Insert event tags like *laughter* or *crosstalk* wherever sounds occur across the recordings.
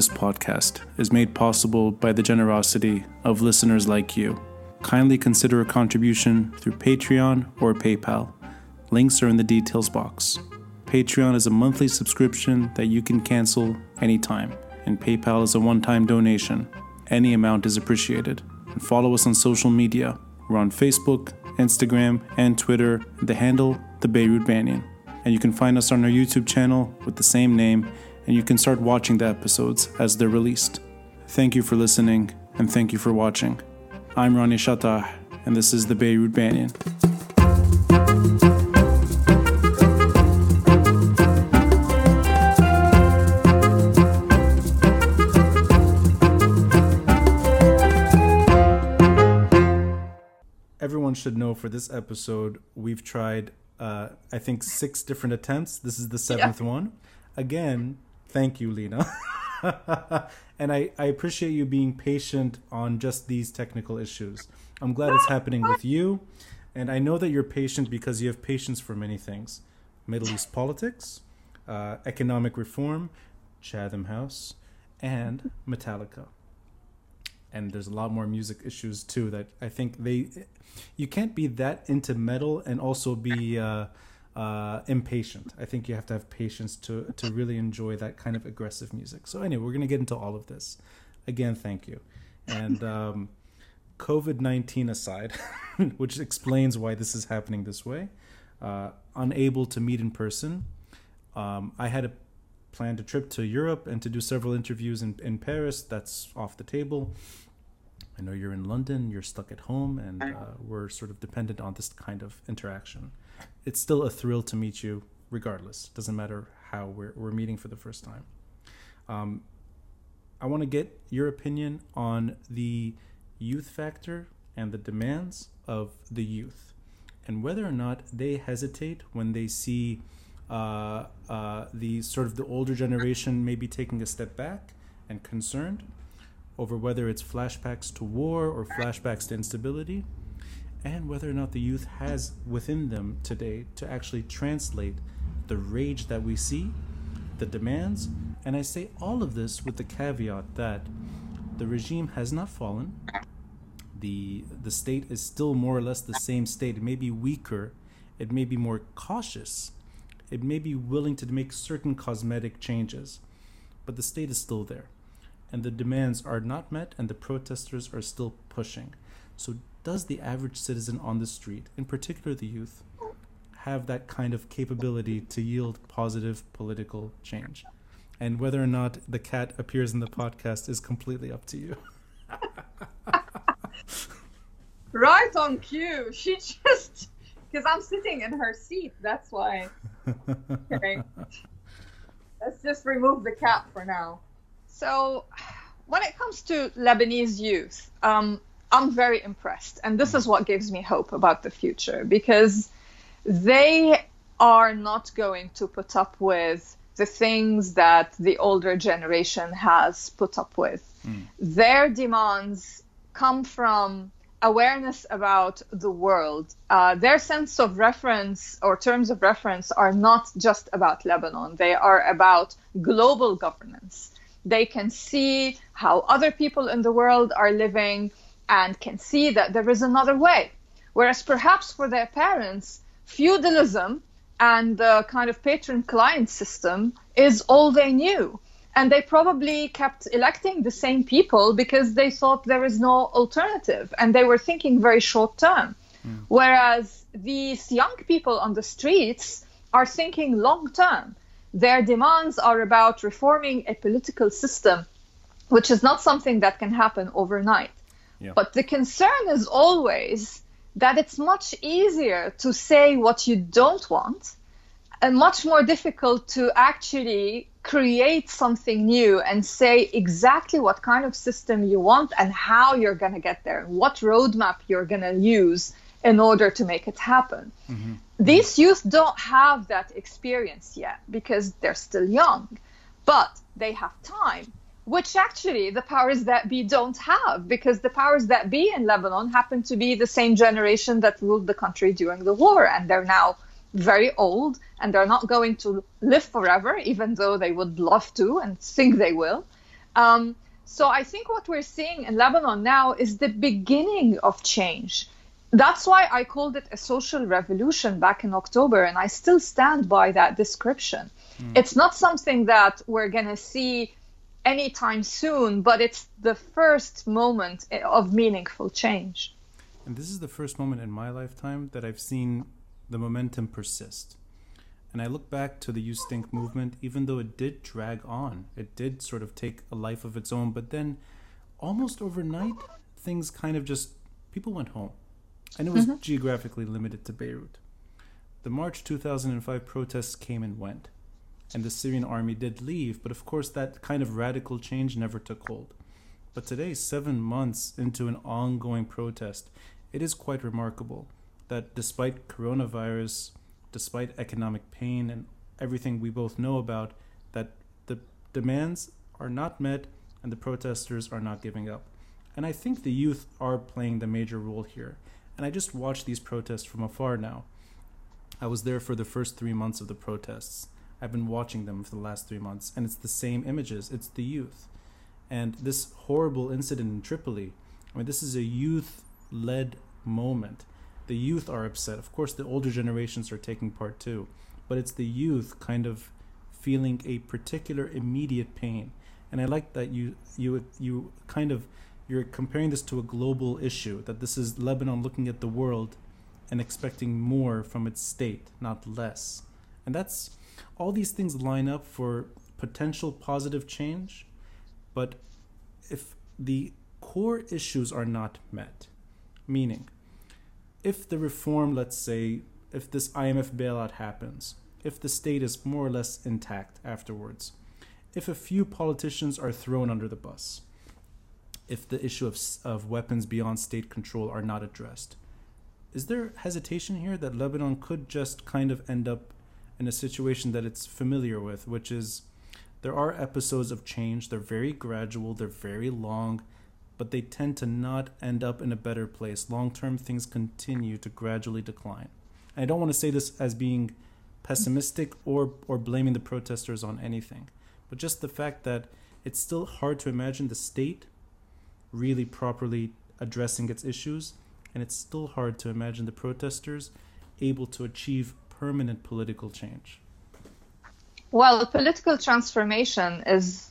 this podcast is made possible by the generosity of listeners like you. Kindly consider a contribution through Patreon or PayPal. Links are in the details box. Patreon is a monthly subscription that you can cancel anytime, and PayPal is a one time donation. Any amount is appreciated. And follow us on social media. We're on Facebook, Instagram, and Twitter, the handle The Beirut Banyan. And you can find us on our YouTube channel with the same name, and you can start watching the episodes as they're released. Thank you for listening, and thank you for watching. I'm Ronnie Chatah, and this is The Beirut Banyan. everyone should know for this episode, we've tried, uh, I think, six different attempts. This is the seventh yeah. one. Again, thank you, Lina. *laughs* and I, I appreciate you being patient on just these technical issues. I'm glad it's happening with you. And I know that you're patient because you have patience for many things Middle East politics, uh, economic reform, Chatham House, and Metallica and there's a lot more music issues too that I think they you can't be that into metal and also be uh, uh, impatient. I think you have to have patience to to really enjoy that kind of aggressive music. So anyway, we're gonna get into all of this. Again, thank you. And um, COVID nineteen aside, *laughs* which explains why this is happening this way, uh, unable to meet in person. Um, I had a planned a trip to Europe and to do several interviews in, in Paris. That's off the table. I know you're in London, you're stuck at home, and uh, we're sort of dependent on this kind of interaction. It's still a thrill to meet you, regardless. Doesn't matter how we're, we're meeting for the first time. Um, I want to get your opinion on the youth factor and the demands of the youth, and whether or not they hesitate when they see uh, uh, the sort of the older generation maybe taking a step back and concerned over whether it's flashbacks to war or flashbacks to instability, and whether or not the youth has within them today to actually translate the rage that we see, the demands, and I say all of this with the caveat that the regime has not fallen. The the state is still more or less the same state. It may be weaker, it may be more cautious, it may be willing to make certain cosmetic changes, but the state is still there. And the demands are not met, and the protesters are still pushing. So, does the average citizen on the street, in particular the youth, have that kind of capability to yield positive political change? And whether or not the cat appears in the podcast is completely up to you. *laughs* right on cue. She just because I'm sitting in her seat. That's why. Okay. Let's just remove the cat for now. So, when it comes to Lebanese youth, um, I'm very impressed, and this is what gives me hope about the future because they are not going to put up with the things that the older generation has put up with. Mm. Their demands come from awareness about the world. Uh, their sense of reference or terms of reference are not just about Lebanon, they are about global governance. They can see how other people in the world are living and can see that there is another way. Whereas perhaps for their parents, feudalism and the kind of patron client system is all they knew and they probably kept electing the same people because they thought there is no alternative and they were thinking very short term. Mm. Whereas these young people on the streets are thinking long term. Their demands are about reforming a political system, which is not something that can happen overnight. Yeah. But the concern is always that it's much easier to say what you don't want and much more difficult to actually create something new and say exactly what kind of system you want and how you're going to get there, what roadmap you're going to use in order to make it happen. Mm-hmm. These youth don't have that experience yet because they're still young, but they have time, which actually the powers that be don't have because the powers that be in Lebanon happen to be the same generation that ruled the country during the war and they're now very old and they're not going to live forever, even though they would love to and think they will. Um, so I think what we're seeing in Lebanon now is the beginning of change. That's why I called it a social revolution back in October, and I still stand by that description. Mm. It's not something that we're going to see anytime soon, but it's the first moment of meaningful change. And this is the first moment in my lifetime that I've seen the momentum persist. And I look back to the You Stink movement, even though it did drag on, it did sort of take a life of its own, but then almost overnight, things kind of just, people went home. And it was mm-hmm. geographically limited to Beirut. The March 2005 protests came and went, and the Syrian army did leave, but of course, that kind of radical change never took hold. But today, seven months into an ongoing protest, it is quite remarkable that despite coronavirus, despite economic pain and everything we both know about, that the demands are not met and the protesters are not giving up. And I think the youth are playing the major role here. And I just watch these protests from afar now. I was there for the first three months of the protests. I've been watching them for the last three months, and it's the same images. It's the youth. And this horrible incident in Tripoli, I mean, this is a youth led moment the youth are upset. Of course, the older generations are taking part too, but it's the youth kind of feeling a particular immediate pain. And I like that you you you kind of you're comparing this to a global issue. That this is Lebanon looking at the world and expecting more from its state, not less. And that's all these things line up for potential positive change, but if the core issues are not met, meaning if the reform, let's say, if this IMF bailout happens, if the state is more or less intact afterwards, if a few politicians are thrown under the bus, if the issue of, of weapons beyond state control are not addressed, is there hesitation here that Lebanon could just kind of end up in a situation that it's familiar with, which is there are episodes of change, they're very gradual, they're very long, but they tend to not end up in a better place. Long term, things continue to gradually decline. And I don't want to say this as being pessimistic or, or blaming the protesters on anything, but just the fact that it's still hard to imagine the state really properly addressing its issues, and it's still hard to imagine the protesters able to achieve permanent political change. Well, political transformation is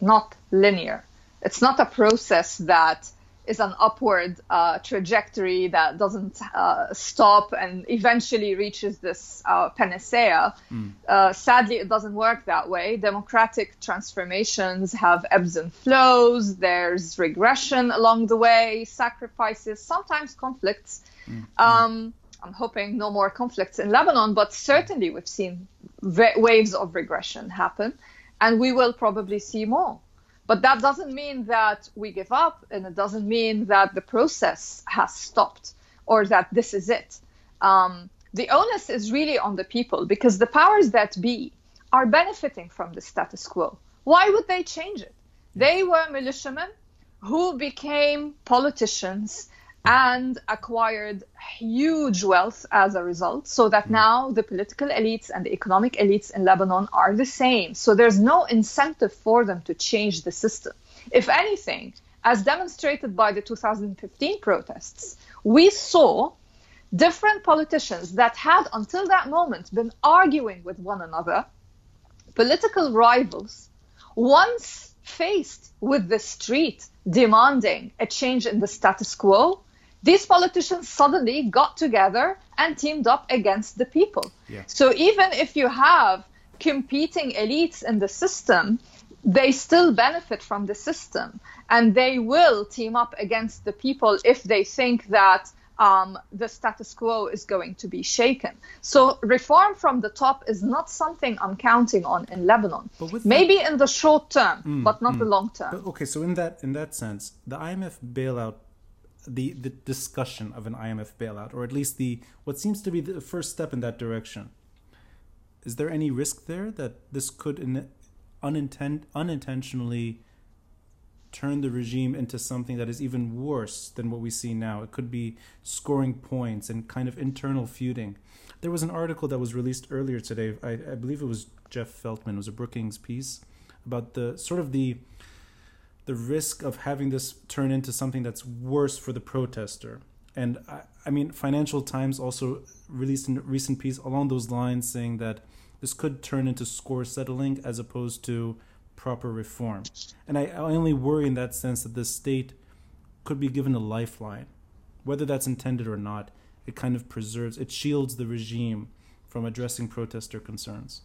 not linear. It's not a process that is an upward uh, trajectory that doesn't uh, stop and eventually reaches this uh, panacea. Mm. sadly, it doesn't work that way. Democratic transformations have ebbs and flows, there's regression along the way, sacrifices, sometimes conflicts. Mm. Um, I'm hoping no more conflicts in Lebanon, but certainly we've seen waves of regression happen, and we will probably see more. But that doesn't mean that we give up, and it doesn't mean that the process has stopped or that this is it. Um, the onus is really on the people because the powers that be are benefiting from the status quo. Why would they change it? They were militiamen who became politicians and acquired huge wealth as a result, so that hmm. now the political elites and the economic elites in Lebanon are the same. So there's no incentive for them to change the system. If anything, as demonstrated by the 2015 protests, we saw different politicians that had until that moment been arguing with one another, political rivals, once faced with the street demanding a change in the status quo, these politicians suddenly got together and teamed up against the people. Yeah. So even if you have competing elites in the system, they still benefit from the system and they will team up against the people if they think that um, the status quo is going to be shaken. So reform from the top is not something I'm counting on in Lebanon. Maybe that, in the short term, mm, but not mm. the long term. Okay, so in that in that sense, the IMF bailout the the discussion of an IMF bailout, or at least the what seems to be the first step in that direction. Is there any risk there that this could in, unintent, unintentionally turn the regime into something that is even worse than what we see now? It could be scoring points and kind of internal feuding. There was an article that was released earlier today. I, I believe it was Jeff Feltman. It was a Brookings piece about the sort of the the risk of having this turn into something that's worse for the protester. And I, I mean, Financial Times also released a recent piece along those lines saying that this could turn into score settling as opposed to proper reform. And I, I only worry in that sense that the state could be given a lifeline, whether that's intended or not. It kind of preserves, it shields the regime from addressing protester concerns.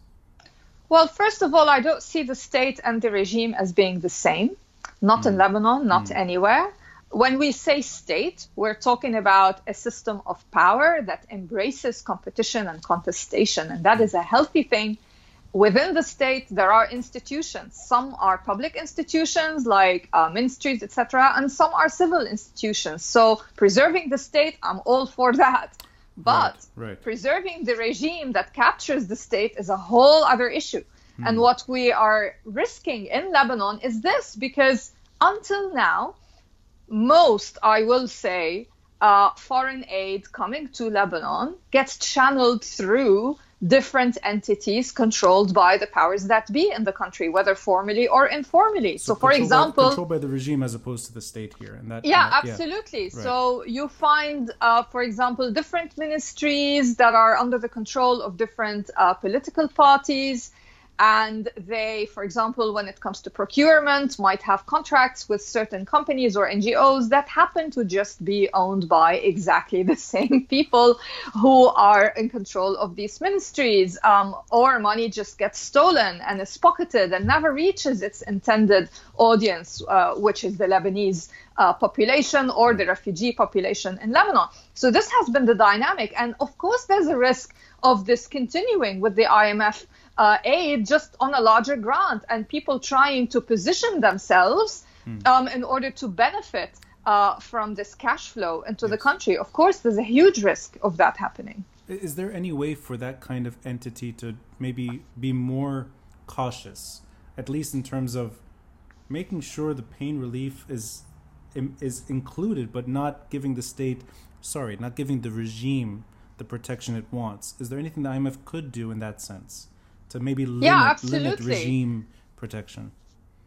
Well, first of all, I don't see the state and the regime as being the same. Not mm. in Lebanon, not mm. anywhere. When we say state, we're talking about a system of power that embraces competition and contestation, and that is a healthy thing. Within the state, there are institutions. Some are public institutions like uh, ministries, etc., and some are civil institutions. So, preserving the state, I'm all for that. But right, right. preserving the regime that captures the state is a whole other issue. Mm. And what we are risking in Lebanon is this because until now, most, I will say, uh, foreign aid coming to Lebanon gets channeled through different entities controlled by the powers that be in the country, whether formally or informally. So, so for example, by, controlled by the regime as opposed to the state here, and that yeah, that, absolutely. Yeah. So you find, uh, for example, different ministries that are under the control of different uh, political parties and they, for example, when it comes to procurement, might have contracts with certain companies or NGOs that happen to just be owned by exactly the *laughs* same people who are in control of these ministries, um, or money just gets stolen and is pocketed and never reaches its intended audience, uh, which is the Lebanese uh, population or the refugee population in Lebanon. So this has been the dynamic, and of course, there's a risk of this continuing with the IMF uh, aid just on a larger grant and people trying to position themselves mm. um, in order to benefit uh, from this cash flow into yes. the country. Of course, there's a huge risk of that happening. Is there any way for that kind of entity to maybe be more cautious, at least in terms of making sure the pain relief is is included, but not giving the state, sorry, not giving the regime the protection it wants? Is there anything the IMF could do in that sense? To maybe limit, yeah, limit regime protection?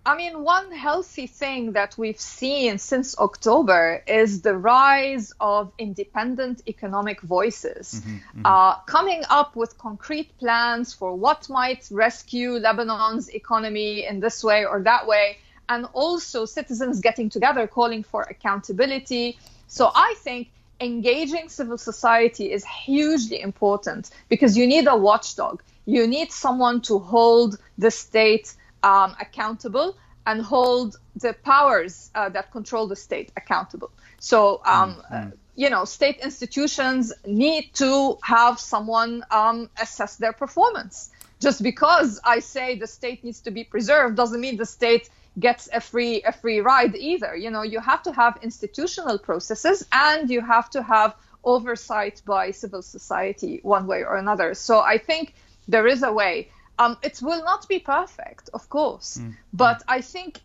I mean, one healthy thing that we've seen since October is the rise of independent economic voices mm-hmm, mm-hmm. Uh, coming up with concrete plans for what might rescue Lebanon's economy in this way or that way, and also citizens getting together calling for accountability. So I think engaging civil society is hugely important because you need a watchdog you need someone to hold the state um, accountable and hold the powers uh, that control the state accountable. So, um, mm-hmm. uh, you know, state institutions need to have someone um, assess their performance. Just because I say the state needs to be preserved doesn't mean the state gets a free a free ride either. You know, you have to have institutional processes and you have to have oversight by civil society one way or another. So I think there is a way. Um, it will not be perfect, of course, mm. but I think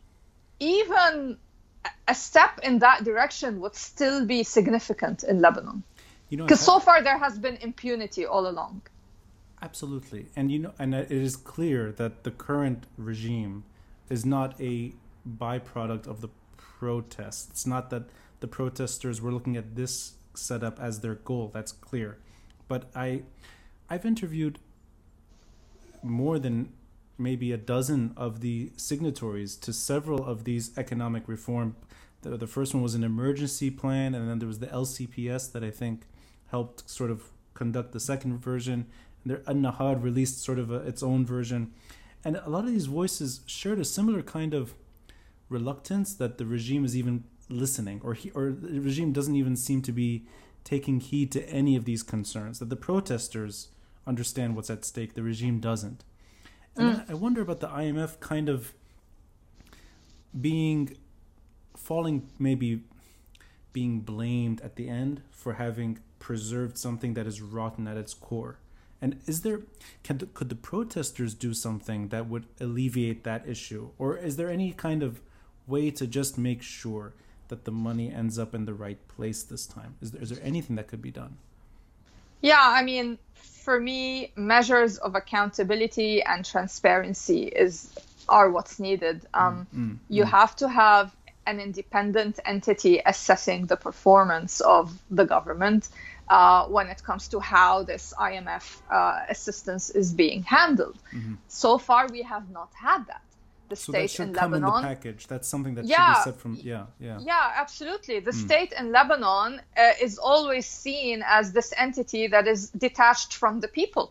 even a step in that direction would still be significant in Lebanon. You know, because so far there has been impunity all along. Absolutely, and you know, and it is clear that the current regime is not a byproduct of the protests. It's not that the protesters were looking at this setup as their goal. That's clear. But I, I've interviewed more than maybe a dozen of the signatories to several of these economic reform. The, the first one was an emergency plan, and then there was the LCPS that I think helped sort of conduct the second version. And there, An-Nahar released sort of a, its own version. And a lot of these voices shared a similar kind of reluctance that the regime is even listening, or he, or the regime doesn't even seem to be taking heed to any of these concerns. That the protesters understand what's at stake. The regime doesn't. And mm. I wonder about the IMF kind of being falling maybe being blamed at the end for having preserved something that is rotten at its core. And is there can could the protesters do something that would alleviate that issue or is there any kind of way to just make sure that the money ends up in the right place this time? Is there, is there anything that could be done? Yeah, I mean, for me, measures of accountability and transparency is are what's needed. Um, mm, you have to have an independent entity assessing the performance of the government uh, when it comes to how this IMF uh, assistance is being handled. So far, we have not had that. The. So state in come in Lebanon. the package. That's something that Yeah. should be set from. Yeah, yeah. Yeah, absolutely. The state in Lebanon uh, is always seen as this entity that is detached from the people.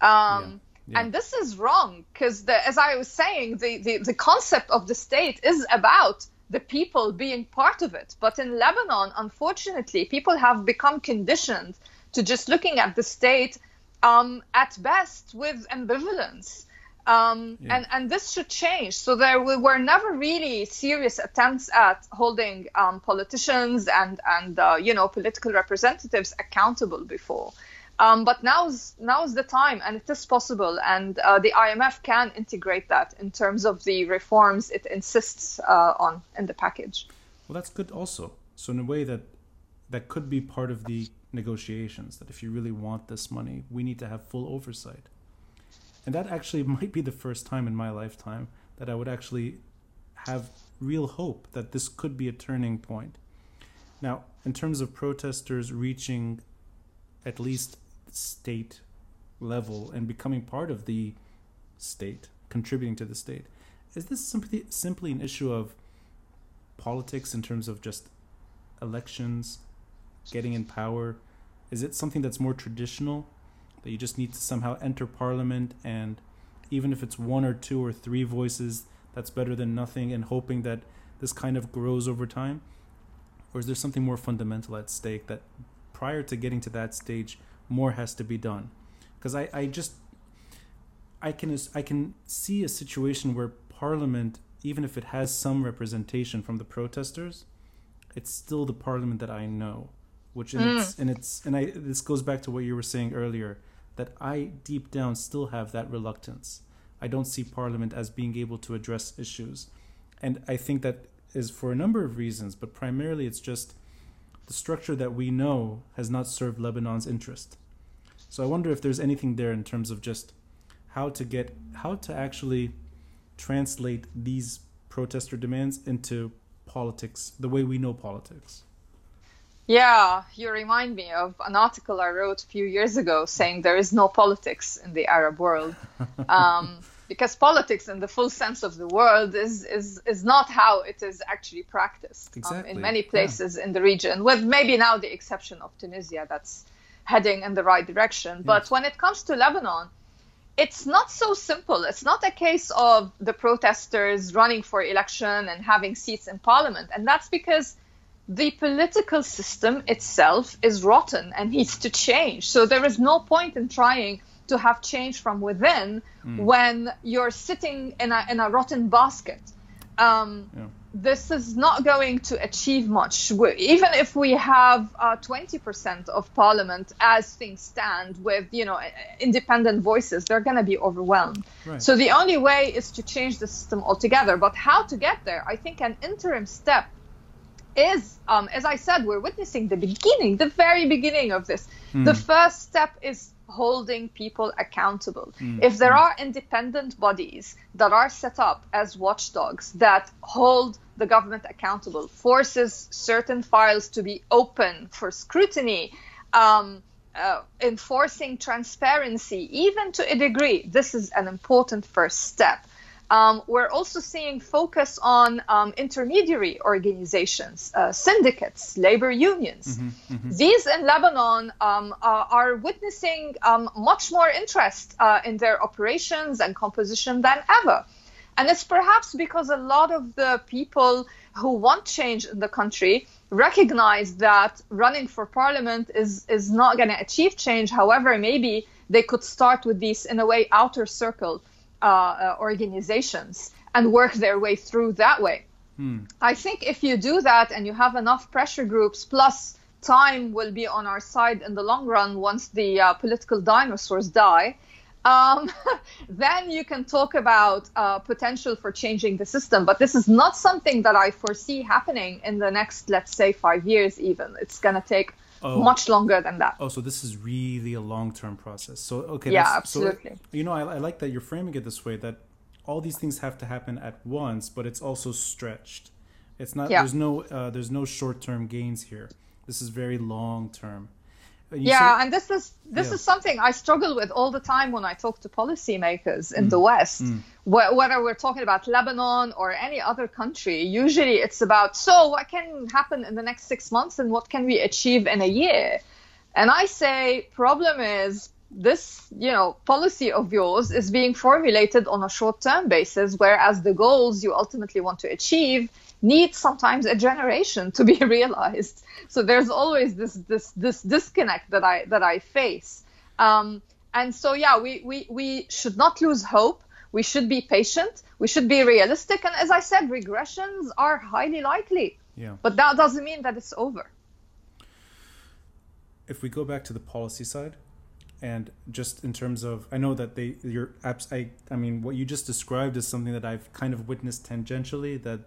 Um, Yeah. And this is wrong because, as I was saying, the, the, the concept of the state is about the people being part of it. But in Lebanon, unfortunately, people have become conditioned to just looking at the state um, at best with ambivalence. Um, Yeah. and, and this should change. So there were never really serious attempts at holding um, politicians and, and uh, you know, political representatives accountable before. Um, but now's now's the time, and it is possible, and uh, the IMF can integrate that in terms of the reforms it insists uh, on in the package. Well, that's good also. So in a way that that could be part of the negotiations. That if you really want this money, we need to have full oversight. And that actually *laughs* might be the first time in my lifetime that I would actually have real hope that this could be a turning point. Now, in terms of protesters reaching at least state level and becoming part of the state, contributing to the state, is this simply simply an issue of politics in terms of just elections, getting in power? Is it something that's more traditional that you just need to somehow enter parliament and even if it's one or two or three voices, that's better than nothing and hoping that this kind of grows over time? Or is there something more fundamental at stake that prior to getting to that stage, more has to be done? Because I, I just I can I can see a situation where Parliament, even if it has some representation from the protesters, it's still the Parliament that I know, which in its and it's and I this goes back to what you were saying earlier that I deep down still have that reluctance. I don't see Parliament as being able to address issues, and I think that is for a number of reasons, but primarily it's just the structure that we know has not served Lebanon's interest. So I wonder if there's anything there in terms of just how to get how to actually translate these protester demands into politics the way we know politics. Yeah, you remind me of an article I wrote a few years ago saying there is no politics in the Arab world. *laughs* Um, because politics, in the full sense of the word, is, is, is not how it is actually practiced um, in many yeah. places in the region, with maybe now the exception of Tunisia that's heading in the right direction. But Yes. when it comes to Lebanon, it's not so simple. It's not a case of the protesters running for election and having seats in parliament. And that's because the political system itself is rotten and needs to change. So there is no point in trying to have change from within when you're sitting in a, in a rotten basket. Um, Yeah. this is not going to achieve much. Even if we have uh, 20% of parliament as things stand with, you know, independent voices, they're going to be overwhelmed. Right. So the only way is to change the system altogether. But how to get there? I think an interim step is, um, as I said, we're witnessing the beginning, the very beginning of this. The first step is holding people accountable. If there are independent bodies that are set up as watchdogs that hold the government accountable, forces certain files to be open for scrutiny, um, uh, enforcing transparency, even to a degree, this is an important first step. Um, we're also seeing focus on um, intermediary organizations, uh, syndicates, labor unions. These in Lebanon um, are, are witnessing um, much more interest uh, in their operations and composition than ever. And it's perhaps because a lot of the people who want change in the country recognize that running for parliament is, is not going to achieve change. However, maybe they could start with these, in a way, outer circle uh, uh, organizations and work their way through that way. I think if you do that and you have enough pressure groups, plus time will be on our side in the long run once the uh, political dinosaurs die, um, *laughs* then you can talk about uh, potential for changing the system. But this is not something that I foresee happening in the next, let's say, five years, even. It's going to take Oh. much longer than that. Oh, so this is really a long term process. So okay, Yeah, that's- so, absolutely. you know, I, I like that you're framing it this way. That all these things have to happen at once, but it's also stretched. It's not. Yeah. There's no. Uh, there's no short term gains here. This is very long term. Yeah say- and this is this Yeah. is something i struggle with all the time when i talk to policymakers in Mm. the west Wh- whether we're talking about lebanon or any other country usually it's about so what can happen in the next six months and what can we achieve in a year and i say problem is this you know policy of yours is being formulated on a short term basis whereas the goals you ultimately want to achieve need sometimes a generation to be *laughs* realized. So there's always this this this disconnect that i that i face. Um, and so yeah we, we we should not lose hope. We should be patient. We should be realistic. And as i said regressions are highly likely. Yeah. but that doesn't mean that it's over. If we go back to the policy side and just in terms of i know that they your apps i i mean what you just described is something that i've kind of witnessed tangentially that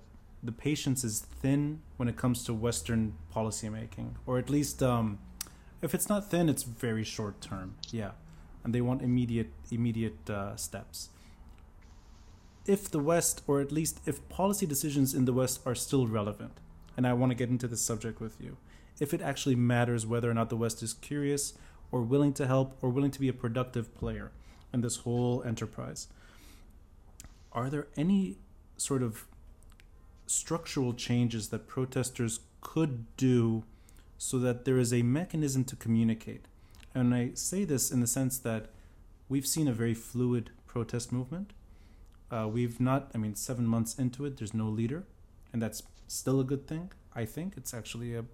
the patience is thin when it comes to western policymaking or at least um if it's not thin it's very short term yeah and they want immediate immediate uh, steps if the west or at least if policy decisions in the west are still relevant and i want to get into this subject with you if it actually matters whether or not the West is curious or willing to help or willing to be a productive player in this whole enterprise. Are there any sort of structural changes that protesters could do so that there is a mechanism to communicate? And I say this in the sense that we've seen a very fluid protest movement. Uh, we've not, I mean, seven months into it, there's no leader, and that's still a good thing. I think it's actually a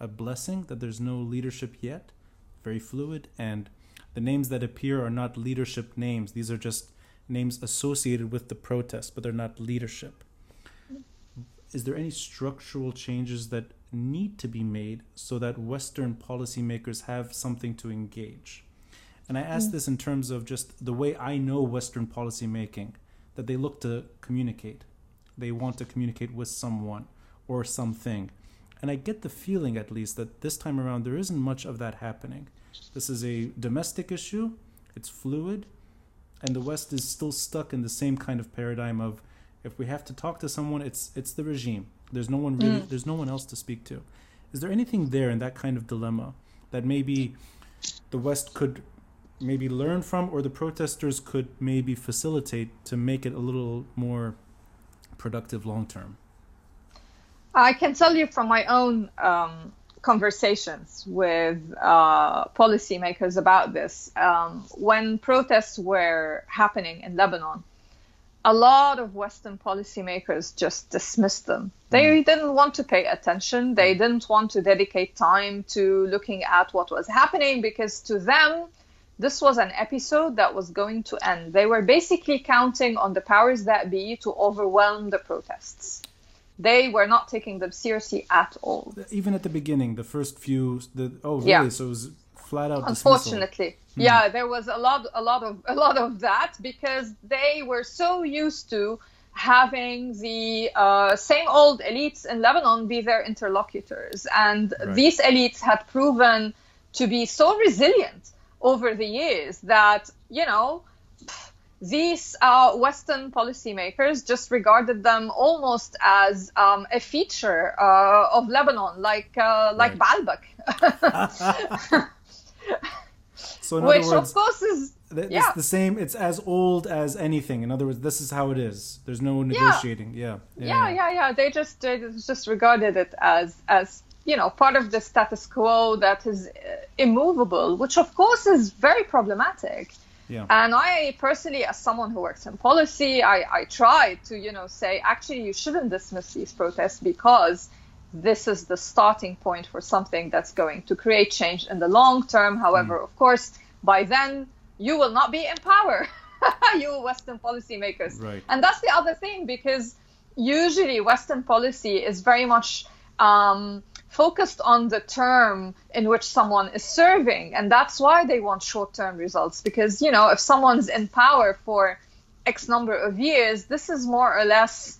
a blessing that there's no leadership yet, very fluid, and the names that appear are not leadership names. These are just names associated with the protest, but they're not leadership. Is there any structural changes that need to be made so that Western policymakers have something to engage? And I ask mm. this in terms of just the way I know Western policymaking, that they look to communicate. They want to communicate with someone or something. And I get the feeling, at least, that this time around there isn't much of that happening. This is a domestic issue, it's fluid, and the West is still stuck in the same kind of paradigm of if we have to talk to someone, it's it's the regime. There's no one really there's no one else to speak to. Is there anything there in that kind of dilemma that maybe the West could maybe learn from or the protesters could maybe facilitate to make it a little more productive long term? I can tell you from my own um, conversations with uh, policymakers about this. Um, when protests were happening in Lebanon, a lot of Western policymakers just dismissed them. They hmm. didn't want to pay attention. They hmm. didn't want to dedicate time to looking at what was happening because to them, this was an episode that was going to end. They were basically counting on the powers that be to overwhelm the protests they were not taking them seriously at all. Even at the beginning, the first few, the oh really? Yeah. So it was flat out. dismissal. Unfortunately, yeah, there was a lot, a lot of, a lot of that because they were so used to having the uh, same old elites in Lebanon be their interlocutors, and Right. these elites had proven to be so resilient over the years that you know these uh, Western policymakers just regarded them almost as um, a feature uh, of Lebanon, like uh, like Right. Baalbek, *laughs* *laughs* So in which other words, of course is th- it's yeah. the same. It's as old as anything. In other words, this is how it is. There's no negotiating. Yeah. yeah, yeah, yeah. They just they just regarded it as as you know part of the status quo that is uh, immovable, which of course is very problematic. Yeah. And I personally, as someone who works in policy, I, I try to, you know, say actually you shouldn't dismiss these protests because this is the starting point for something that's going to create change in the long term. However, of course, by then you will not be in power, *laughs* you Western policymakers. Right. And that's the other thing because usually Western policy is very much um, focused on the term in which someone is serving. And that's why they want short term results because, you know, if someone's in power for X number of years, this is more or less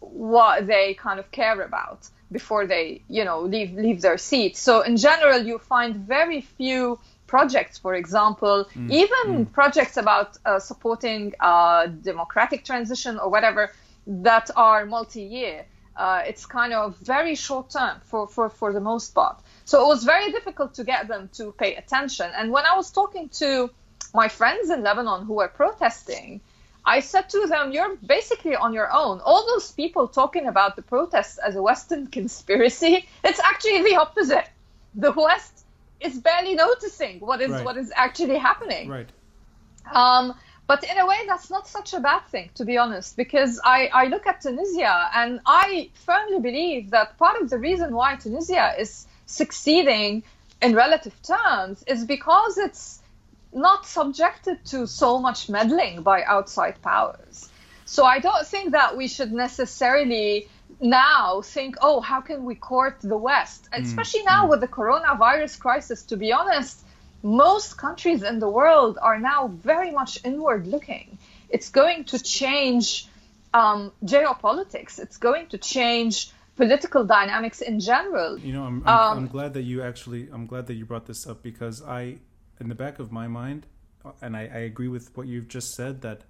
what they kind of care about before they, you know, leave leave their seat. So in general, you find very few projects, for example, mm. even mm. projects about uh, supporting uh, democratic transition or whatever that are multi-year. Uh, it's kind of very short term for, for, for the most part. So it was very difficult to get them to pay attention. And when I was talking to my friends in Lebanon who were protesting, I said to them, You're basically on your own. All those people talking about the protests as a Western *laughs* conspiracy, it's actually the opposite. The West is barely noticing what is right. what is actually happening. Right. Um, but in a way, that's not such a bad thing, to be honest, because I, I look at Tunisia and I firmly believe that part of the reason why Tunisia is succeeding in relative terms is because it's not subjected to so much meddling by outside powers. So I don't think that we should necessarily now think, oh, how can we court the West? Mm. Especially now mm. with the coronavirus crisis, to be honest, most countries in the world are now very much inward looking. It's going to change um, geopolitics, it's going to change political dynamics in general. You know, I'm, I'm, um, I'm glad that you actually, I'm glad that you brought this up because I in the back of my mind, and I, I agree with what you've just said that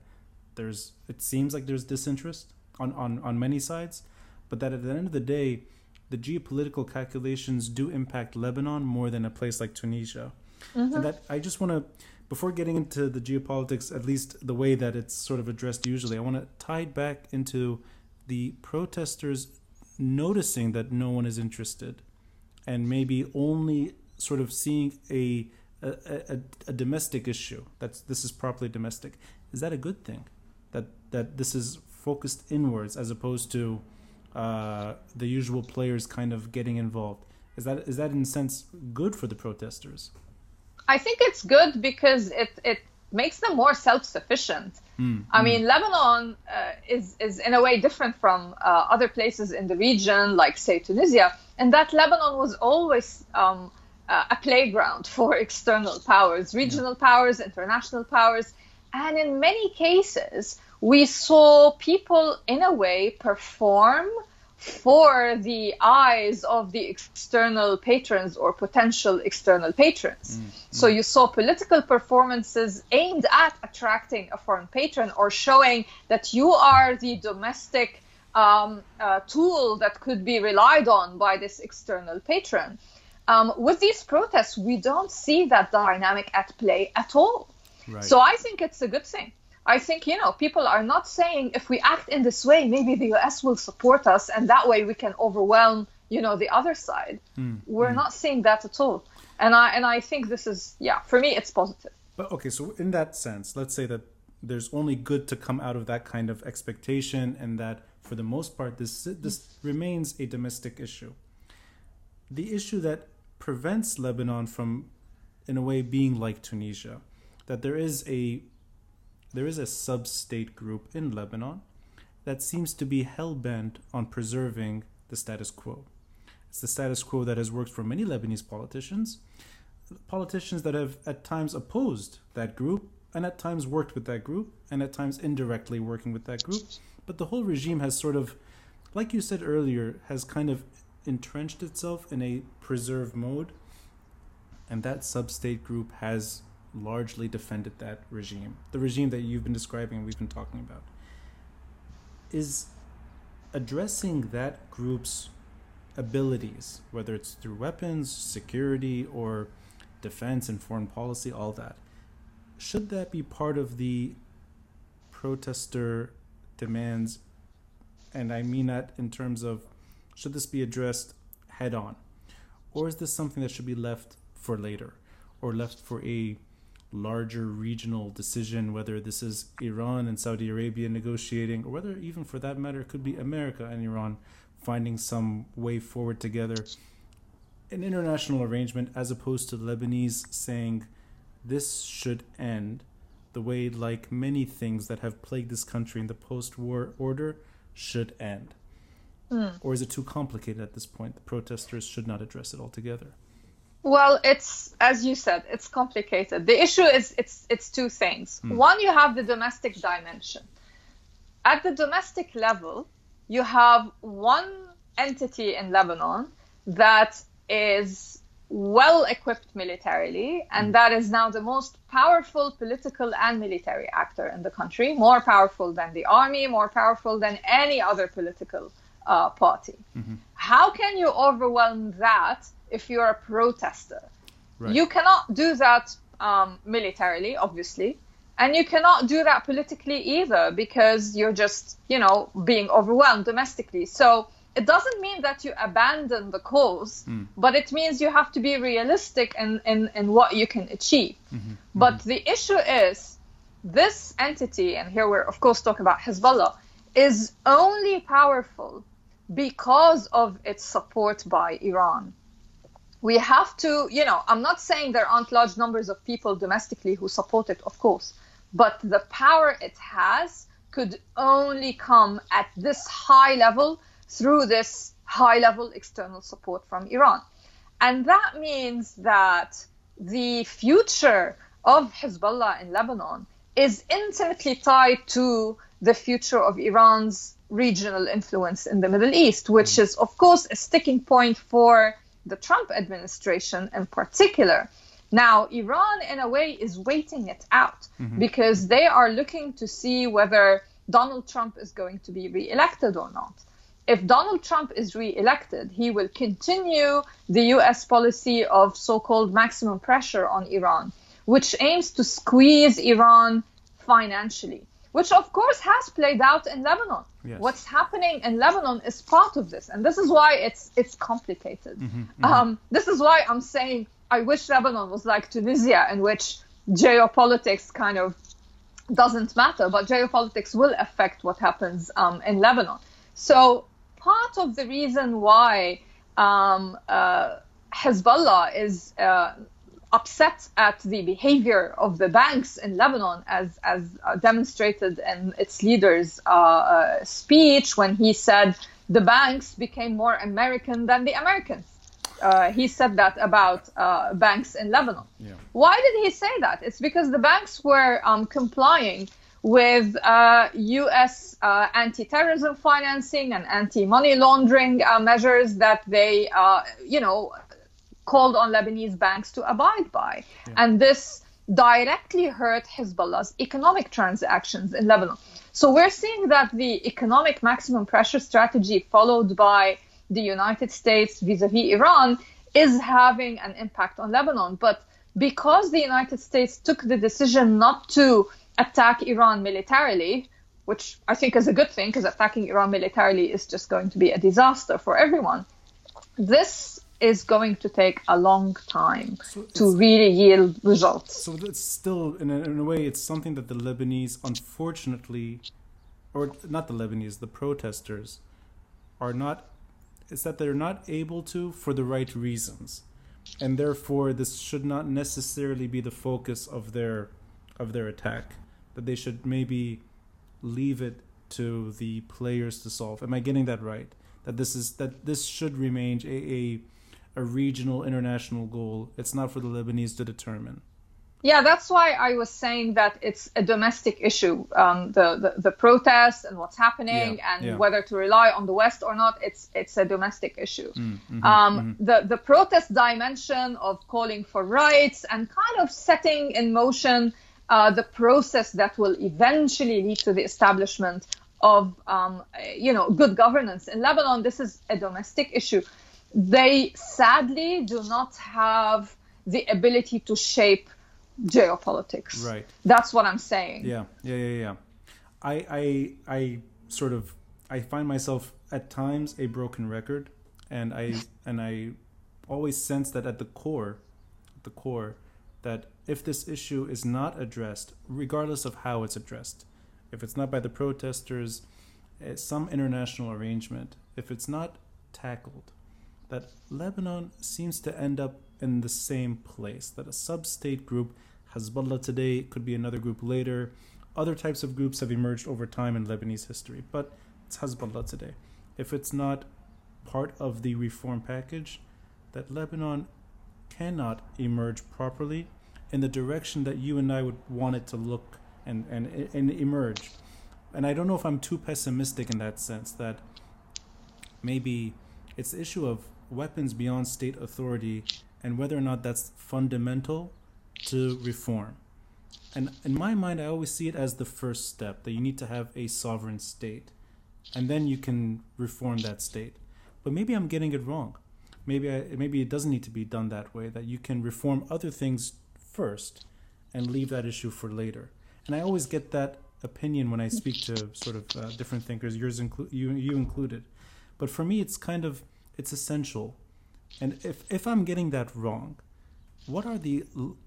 there's it seems like there's disinterest on, on, on many sides, but that at the end of the day, the geopolitical calculations do impact Lebanon more than a place like Tunisia. Mm-hmm. And that I just want to, before getting into the geopolitics, at least the way that it's sort of addressed usually, I want to tie it back into the protesters noticing that no one is interested and maybe only sort of seeing a a, a, a domestic issue. That's this is properly domestic. Is that a good thing? That that this is focused inwards as opposed to uh, the usual players kind of getting involved. Is that is that in a sense good for the protesters? I think it's good because it it makes them more self-sufficient. Mm, I mm. mean, Lebanon uh, is is in a way different from uh, other places in the region, like say Tunisia, and that Lebanon was always um, uh, a playground for *laughs* external powers, regional yeah. powers, international powers. And in many cases, we saw people, in a way, perform for the eyes of the external patrons or potential external patrons. Mm, So you saw political performances aimed at attracting a foreign patron or showing that you are the domestic um, uh, tool that could be relied on by this external patron. Um, with these protests, we don't see that dynamic at play at all. Right. So I think it's a good thing. I think, you know, people are not saying if we act in this way, maybe the US will support us and that way we can overwhelm, you know, the other side. Mm. We're mm. not seeing that at all. And I and I think this is yeah, for me it's positive. But okay, so in that sense, let's say that there's only good to come out of that kind of expectation and that for the most part this this remains a domestic issue. The issue that prevents Lebanon from, in a way, being like Tunisia. That there is a there is a sub-state group in Lebanon that seems to be hell bent on preserving the status quo. It's the status quo that has worked for many Lebanese politicians, politicians that have at times opposed that group and at times worked with that group and at times indirectly working with that group. But the whole regime has sort of, like you said earlier, has kind of entrenched itself in a preserve mode, and that sub-state group has largely defended that regime, the regime that you've been describing and we've been talking about. Is addressing that group's abilities, whether it's through weapons, security, or defense and foreign policy, all that, should that be part of the protester demands? And I mean that in terms of should this be addressed head on? Or is this something that should be left for later or left for a larger regional decision, whether this is Iran and Saudi Arabia negotiating, or whether even for that matter, it could be America and Iran finding some way forward together? An international arrangement as opposed to Lebanese saying this should end the way, like many things that have plagued this country in the post war order, should end. Mm. Or is it too complicated at this point? The protesters should not address it altogether. Well, it's as you said, it's complicated. The issue is it's it's two things. Mm. One, you have the domestic dimension. At the domestic level, you have one entity in Lebanon that is well equipped militarily, and mm. that is now the most powerful political and military actor in the country, more powerful than the army, more powerful than any other political uh, party. Mm-hmm. How can you overwhelm that if you're a protester? Right. You cannot do that um, militarily, obviously, and you cannot do that politically either because you're just, you know, being overwhelmed domestically. So it doesn't mean that you abandon the cause, mm. but it means you have to be realistic in, in, in what you can achieve. Mm-hmm. But mm-hmm. the issue is this entity, and here we're of course talking about Hezbollah, is only powerful because of its support by Iran. We have to, you know, I'm not saying there aren't large numbers of people domestically who support it, of course, but the power it has could only come at this high level through this high level external support from Iran. And that means that the future of Hezbollah in Lebanon is intimately tied to the future of Iran's regional influence in the Middle East, which is, of course, a sticking point for the Trump administration in particular. Now, Iran, in a way, is waiting it out mm-hmm. because they are looking to see whether Donald Trump is going to be re-elected or not if Donald Trump is re-elected, he will continue the U.S. policy of so-called maximum pressure on Iran, which aims to squeeze Iran financially, which of course has played out in Lebanon. Yes. What's happening in Lebanon is part of this, and this is why it's it's complicated. Mm-hmm, mm-hmm. Um, this is why I'm saying I wish Lebanon was like Tunisia, in which geopolitics kind of doesn't matter, but geopolitics will affect what happens um, in Lebanon. So part of the reason why um, uh, Hezbollah is uh, upset at the behavior of the banks in Lebanon, as as uh, demonstrated in its leader's uh, uh, speech when he said the banks became more American than the Americans. Uh, he said that about banks in Lebanon. Yeah. Why did he say that? It's because the banks were um, complying with uh, U.S. Uh, anti-terrorism financing and anti-money laundering uh, measures that they, uh, you know, called on Lebanese banks to abide by, yeah. and this directly hurt Hezbollah's economic transactions in Lebanon. So we're seeing that the economic maximum pressure strategy followed by the United States vis-a-vis Iran is having an impact on Lebanon, but because the United States took the decision not to attack Iran militarily, which I think is a good thing because attacking Iran militarily is just going to be a disaster for everyone. This is going to take a long time so to really yield results. So it's still, in a, in a way, it's something that the Lebanese, unfortunately, or not the Lebanese, the protesters, are not. It's that they're not able to for the right reasons, and therefore this should not necessarily be the focus of their of their attack that they should maybe leave it to the players to solve. Am I getting that right? That this is that this should remain a a, regional international goal. It's not for the Lebanese to determine. Yeah, that's why I was saying that it's a domestic issue. Um, the, the, the protests and what's happening, yeah, and yeah. whether to rely on the West or not, it's it's a domestic issue. Mm, mm-hmm, um, mm-hmm. The the protest dimension of calling for rights and kind of setting in motion uh, the process that will eventually lead to the establishment of, um, you know, good governance in Lebanon. This is a domestic issue. They sadly do not have the ability to shape geopolitics. Right. That's what I'm saying. Yeah, yeah, yeah, yeah. I, I, I sort of, I find myself at times a broken record, and I, *laughs* and I always sense that at the core, at the core, that if this issue is not addressed, regardless of how it's addressed, if it's not by the protesters, eh, some international arrangement, if it's not tackled, that Lebanon seems to end up in the same place, that a sub state group, Hezbollah today, could be another group later. Other types of groups have emerged over time in Lebanese history, but it's Hezbollah today. If it's not part of the reform package, that Lebanon cannot emerge properly in the direction that you and I would want it to look and, and, and emerge. And I don't know if I'm too pessimistic in that sense that maybe it's the issue of weapons beyond state authority and whether or not that's fundamental to reform. And in my mind, I always see it as the first step that you need to have a sovereign state, and then you can reform that state. But maybe I'm getting it wrong. Maybe I, maybe it doesn't need to be done that way. That you can reform other things first, and leave that issue for later. And I always get that opinion when I speak to sort of uh, different thinkers, yours inclu- you you included. But for me, it's kind of it's essential. And if if I'm getting that wrong, what are the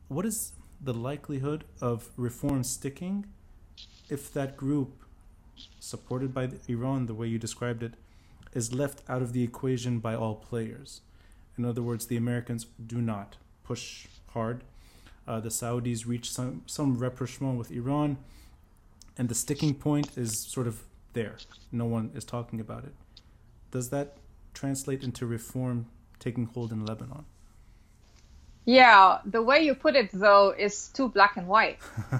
what is the likelihood of reform sticking if that group supported by Iran the way you described it is left out of the equation by all players? In other words the Americans do not push hard. Uh, the Saudis reach some some rapprochement with Iran and the sticking point is sort of there. No one is talking about it. Does that translate into reform taking hold in Lebanon yeah, the way you put it though is too black and white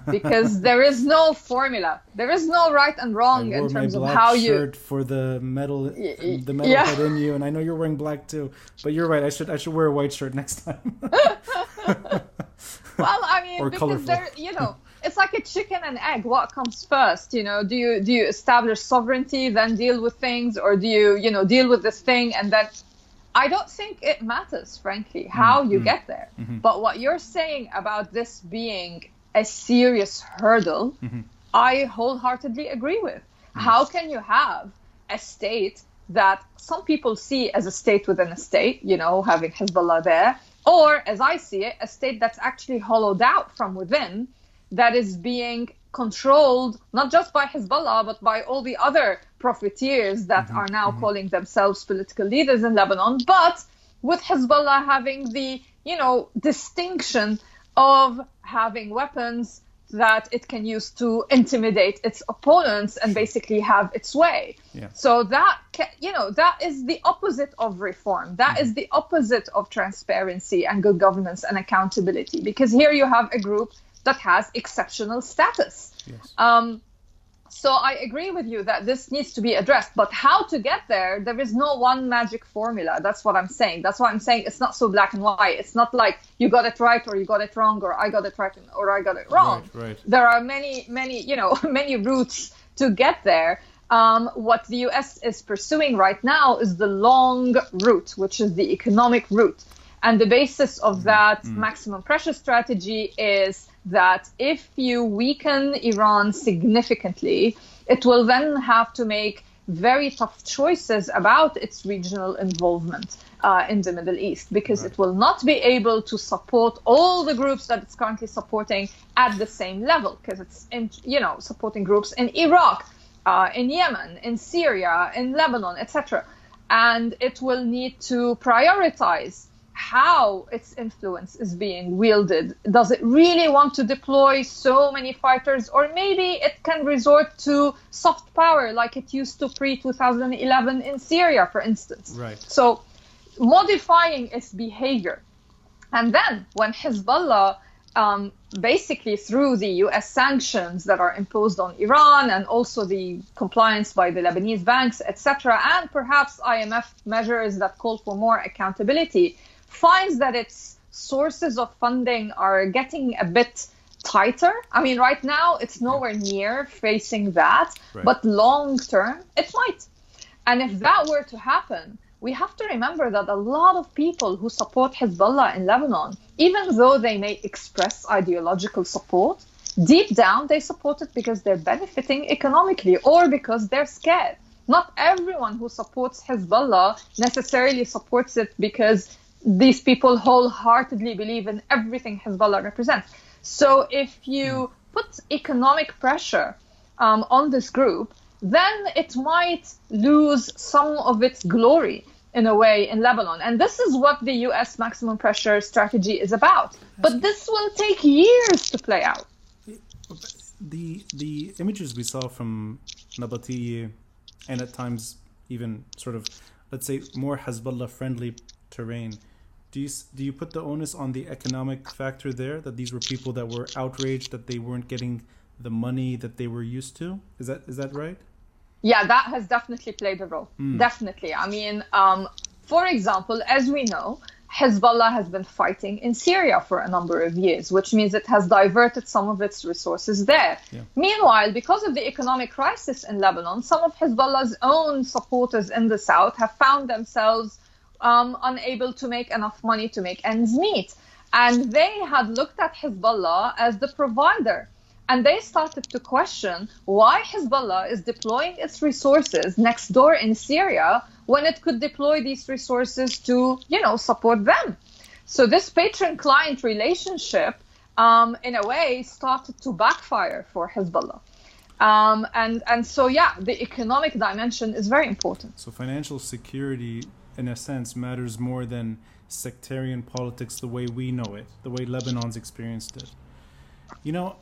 because *laughs* there is no formula. There is no right and wrong in terms of how you shirt for the metal the metal yeah. head in you and I know you're wearing black too. But you're right. I should I should wear a white shirt next time. *laughs* well, I mean because colorful. there you know, it's like a chicken and egg. What comes first? You know, do you do you establish sovereignty, then deal with things, or do you you know deal with this thing and then I don't think it matters, frankly, how mm-hmm. you get there. Mm-hmm. But what you're saying about this being a serious hurdle, mm-hmm. I wholeheartedly agree with. Mm. How can you have a state that some people see as a state within a state, you know, having Hezbollah there, or as I see it, a state that's actually hollowed out from within that is being controlled not just by Hezbollah, but by all the other profiteers that mm-hmm. are now mm-hmm. calling themselves political leaders in Lebanon, but with Hezbollah having the, you know, distinction of having weapons that it can use to intimidate its opponents and basically have its way. Yeah. So that you know that is the opposite of reform. That mm-hmm. is the opposite of transparency and good governance and accountability because here you have a group that has exceptional status. Yes. Um, so I agree with you that this needs to be addressed, but how to get there, there is no one magic formula. That's what I'm saying. That's why I'm saying it's not so black and white. It's not like you got it right or you got it wrong or I got it right or I got it wrong. Right, right. There are many, many, you know, *laughs* many routes to get there. Um, what the US is pursuing right now is the long route, which is the economic route. And the basis of mm. that mm. maximum pressure strategy is that if you weaken Iran significantly, it will then have to make very tough choices about its regional involvement uh, in the Middle East because right. it will not be able to support all the groups that it's currently supporting at the same level because it's in, you know supporting groups in Iraq, uh, in Yemen, in Syria, in Lebanon, etc. And it will need to prioritize how its influence is being wielded. Does it really want to deploy so many fighters, or maybe it can resort to soft power like it used to pre 2011 in Syria, for instance? Right. So, modifying its behavior. And then when Hezbollah, um, basically through the US sanctions that are imposed on Iran and also the compliance by the Lebanese banks, etc., and perhaps IMF measures that call for more accountability, finds that its sources of funding are getting a bit tighter. I mean, right now it's nowhere near facing that, right. but long term it might. And if that were to happen, we have to remember that a lot of people who support Hezbollah in Lebanon, even though they may express ideological support, deep down they support it because they're benefiting economically or because they're scared. Not everyone who supports Hezbollah necessarily supports it because these people wholeheartedly believe in everything Hezbollah represents. So if you put economic pressure um, on this group, then it might lose some of its glory in a way in Lebanon. And this is what the US maximum pressure strategy is about. But this will take years to play out. The the images we saw from Nabatieh and at times even sort of let's say more Hezbollah friendly terrain do you do you put the onus on the economic factor there that these were people that were outraged that they weren't getting the money that they were used to? Is that is that right? Yeah, that has definitely played a role. Mm. Definitely. I mean, um, for example, as we know, Hezbollah has been fighting in Syria for a number of years, which means it has diverted some of its resources there. Yeah. Meanwhile, because of the economic crisis in Lebanon, some of Hezbollah's own supporters in the south have found themselves um, unable to make enough money to make ends meet. And they had looked at Hezbollah as the provider. And they started to question why Hezbollah is deploying its resources next door in Syria when it could deploy these resources to, you know, support them. So this patron-client relationship, um, in a way, started to backfire for Hezbollah. Um, and and so yeah, the economic dimension is very important. So financial security, in a sense, matters more than sectarian politics the way we know it, the way Lebanon's experienced it. You know,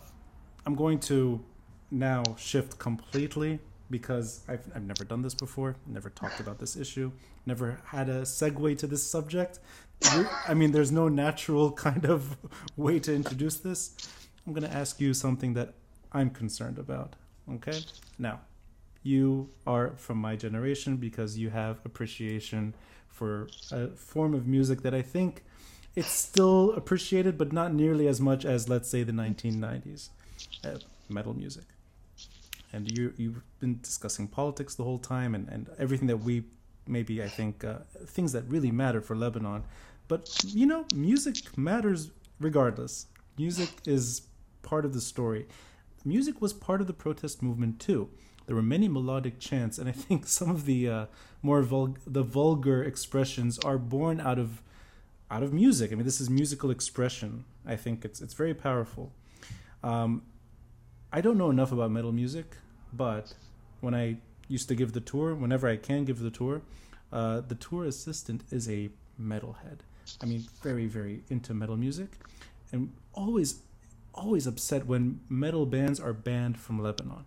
I'm going to now shift completely because I've, I've never done this before, never talked about this issue, never had a segue to this subject. I mean, there's no natural *laughs* kind of way to introduce this. I'm going to ask you something that I'm concerned about. Okay? Now, you are from my generation because you have appreciation for a form of music that I think it's still appreciated, but not nearly as much as, let's say, the 1990s uh, metal music. And you you've been discussing politics the whole time, and, and everything that we maybe I think uh, things that really matter for Lebanon. But you know, music matters regardless. Music is part of the story. Music was part of the protest movement too. There were many melodic chants, and I think *laughs* some of the uh, more vul- the vulgar expressions are born out of out of music. I mean, this is musical expression. I think it's it's very powerful. Um, I don't know enough about metal music, but when I used to give the tour, whenever I can give the tour, uh, the tour assistant is a metalhead. I mean, very, very into metal music, and always, always upset when metal bands are banned from Lebanon.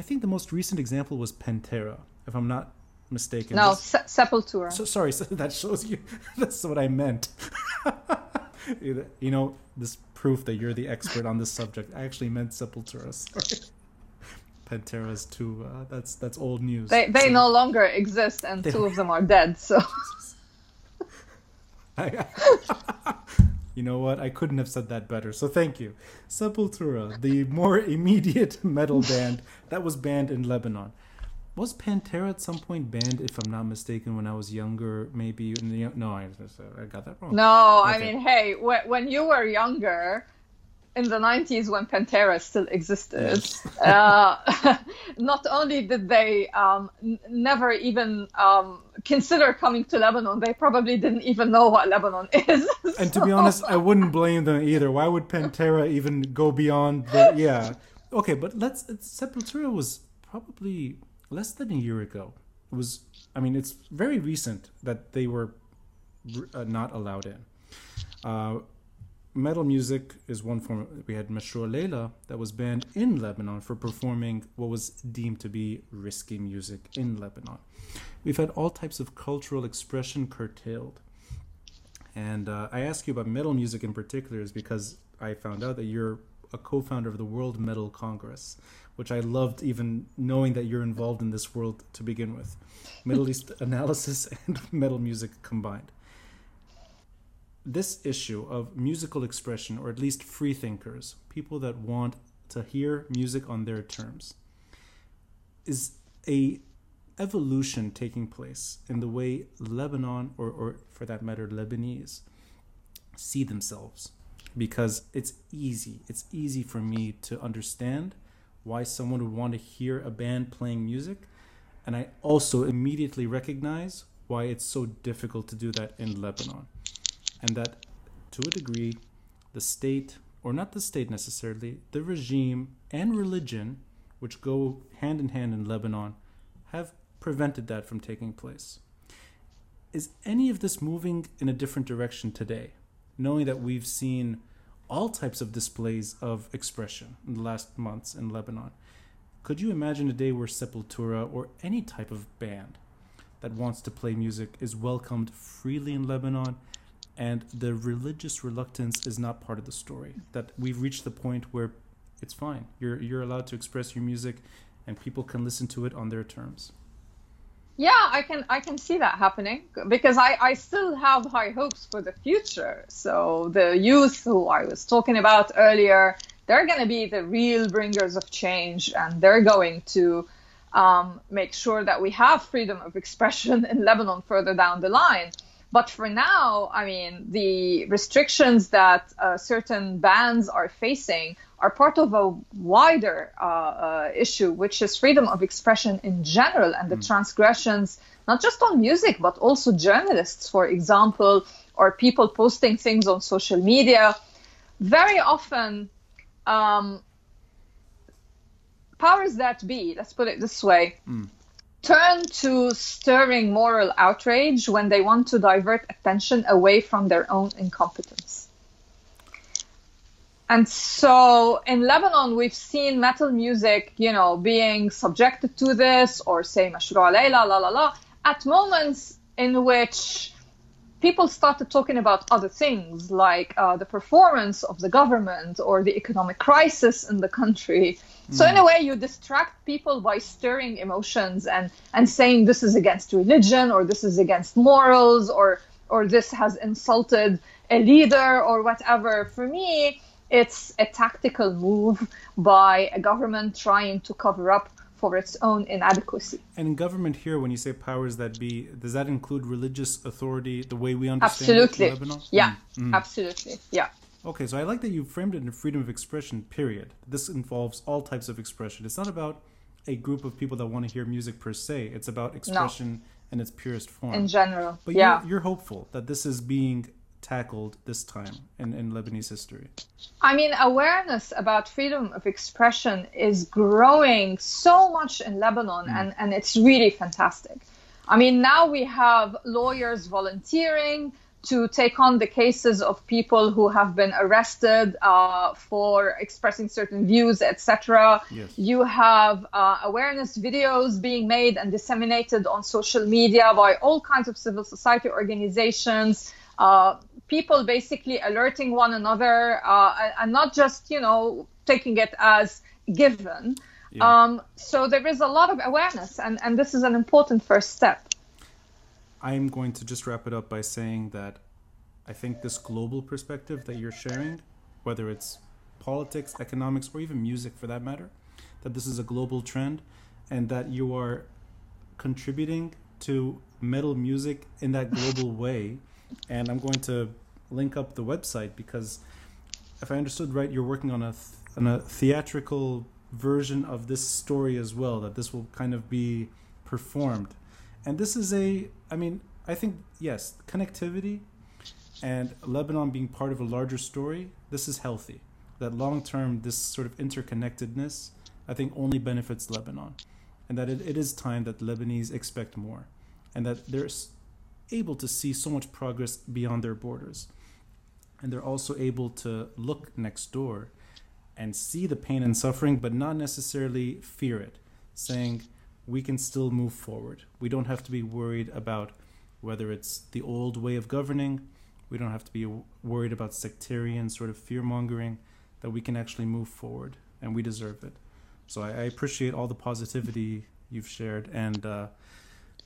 I think the most recent example was Pantera, if I'm not mistaken. No, Se- Sepultura. So sorry, *laughs* so that shows you. *laughs* That's what I meant. *laughs* you know, this proof that you're the expert on this subject. I actually meant Sepultura. Sorry. Pantera's too. Uh, that's that's old news. They they so. no longer exist, and two of them are dead. So. You know what? I couldn't have said that better. So thank you, Sepultura, the more *laughs* immediate metal band that was banned in Lebanon. Was Pantera at some point banned, if I'm not mistaken, when I was younger? Maybe no, I, I got that wrong. No, okay. I mean, hey, when you were younger, in the 90s when Pantera still existed, uh, *laughs* not only did they um, n- never even um, consider coming to Lebanon, they probably didn't even know what Lebanon *laughs* is. and to be honest, I wouldn't *laughs* blame them either. Why would Pantera even go beyond the. Yeah. Okay, but let's. Sepultura was probably less than a year ago. It was. I mean, it's very recent that they were uh, not allowed in. Uh, metal music is one form. We had Mashrou' Leila that was banned in Lebanon for performing what was deemed to be risky music in Lebanon. We've had all types of cultural expression curtailed. And uh, I ask you about metal music in particular is because I found out that you're a co-founder of the World Metal Congress, which I loved even knowing that you're involved in this world to begin with. Middle East *laughs* analysis and metal music combined this issue of musical expression, or at least free thinkers, people that want to hear music on their terms, is a evolution taking place in the way Lebanon, or, or for that matter, Lebanese, see themselves. Because it's easy. It's easy for me to understand why someone would want to hear a band playing music. And I also immediately recognize why it's so difficult to do that in Lebanon and that to a degree, the state, or not the state necessarily, the regime and religion, which go hand in hand in Lebanon, have prevented that from taking place. Is any of this moving in a different direction today, knowing that we've seen all types of displays of expression in the last months in Lebanon? Could you imagine a day where Sepultura or any type of band that wants to play music is welcomed freely in Lebanon and the religious reluctance is not part of the story. That we've reached the point where it's fine. You're you're allowed to express your music, and people can listen to it on their terms. Yeah, I can I can see that happening because I, I still have high hopes for the future. So the youth who I was talking about earlier, they're going to be the real bringers of change, and they're going to um, make sure that we have freedom of expression *laughs* in Lebanon further down the line. But for now, I mean, the restrictions that uh, certain bands are facing are part of a wider uh, uh, issue, which is freedom of expression in general and the mm. transgressions, not just on music, but also journalists, for example, or people posting things on social media. Very often, um, powers that be, let's put it this way, mm turn to stirring moral outrage when they want to divert attention away from their own incompetence. And so in Lebanon, we've seen metal music, you know, being subjected to this or say Mashrou' Leila, la la la, at moments in which people started talking about other things like uh, the performance of the government or the economic crisis in the country so in a way, you distract people by stirring emotions and and saying this is against religion or this is against morals or or this has insulted a leader or whatever. For me, it's a tactical move by a government trying to cover up for its own inadequacy. And in government here, when you say powers that be, does that include religious authority the way we understand absolutely. it in Lebanon? Yeah, mm. absolutely. Yeah. Okay, so I like that you framed it in freedom of expression, period. This involves all types of expression. It's not about a group of people that want to hear music per se, it's about expression no. in its purest form. In general. But yeah. you're, you're hopeful that this is being tackled this time in, in Lebanese history? I mean, awareness about freedom of expression is growing so much in Lebanon, mm. and, and it's really fantastic. I mean, now we have lawyers volunteering to take on the cases of people who have been arrested uh, for expressing certain views, etc. Yes. You have uh, awareness videos being made and disseminated on social media by all kinds of civil society organizations. Uh, people basically alerting one another uh, and not just, you know, taking it as given. Yeah. Um, so there is a lot of awareness, and, and this is an important first step. I'm going to just wrap it up by saying that I think this global perspective that you're sharing, whether it's politics, economics, or even music for that matter, that this is a global trend and that you are contributing to metal music in that global way. And I'm going to link up the website because if I understood right, you're working on a, th- on a theatrical version of this story as well, that this will kind of be performed and this is a, I mean, I think, yes, connectivity and Lebanon being part of a larger story, this is healthy. That long term, this sort of interconnectedness, I think, only benefits Lebanon. And that it, it is time that Lebanese expect more. And that they're able to see so much progress beyond their borders. And they're also able to look next door and see the pain and suffering, but not necessarily fear it, saying, we can still move forward. We don't have to be worried about whether it's the old way of governing. We don't have to be worried about sectarian sort of fear mongering, that we can actually move forward and we deserve it. So I, I appreciate all the positivity you've shared and uh,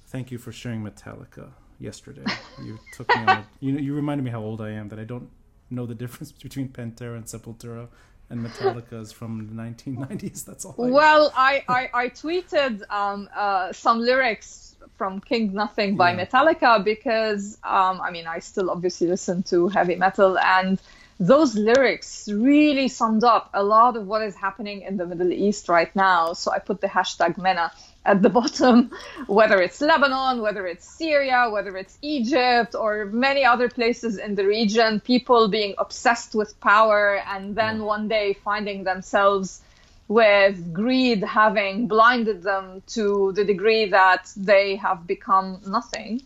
thank you for sharing Metallica yesterday. You took me on a, you know, you reminded me how old I am that I don't know the difference *laughs* between Pantera and Sepultura and Metallica is from the 1990s. That's all. I well, I, I, I tweeted um, uh, some lyrics from King Nothing by yeah. Metallica because um, I mean I still obviously listen to heavy metal and those lyrics really summed up a lot of what is happening in the Middle East right now. So I put the hashtag MENA at the *laughs* bottom, whether it's Lebanon, whether it's Syria, whether it's Egypt, or many other places in the region, people being obsessed with power and then one day finding themselves with greed having blinded them to the degree that they have become nothing.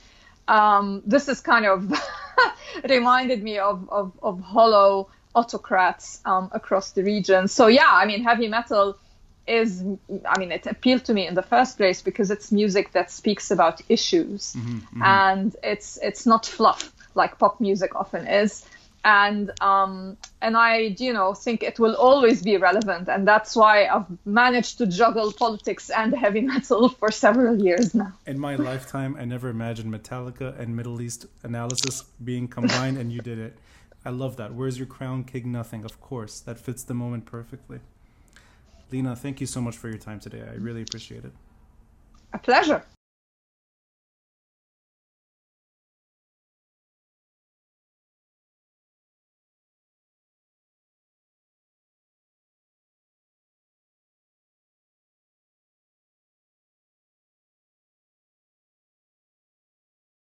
Um, this is kind of *laughs* reminded me of, of, of hollow autocrats um, across the region. So, yeah, I mean, heavy metal is i mean it appealed to me in the first place because it's music that speaks about issues mm-hmm, mm-hmm. and it's it's not fluff like pop music often is and um, and I, you know, think it will always be relevant, and that's why I've managed to juggle politics and heavy metal *laughs* for several years now. In my lifetime, I never imagined Metallica and Middle East analysis being combined, and you did it. I love that. Where's your crown, King Nothing? Of course, that fits the moment perfectly. Lina, thank you so much for your time today. I really appreciate it. A pleasure.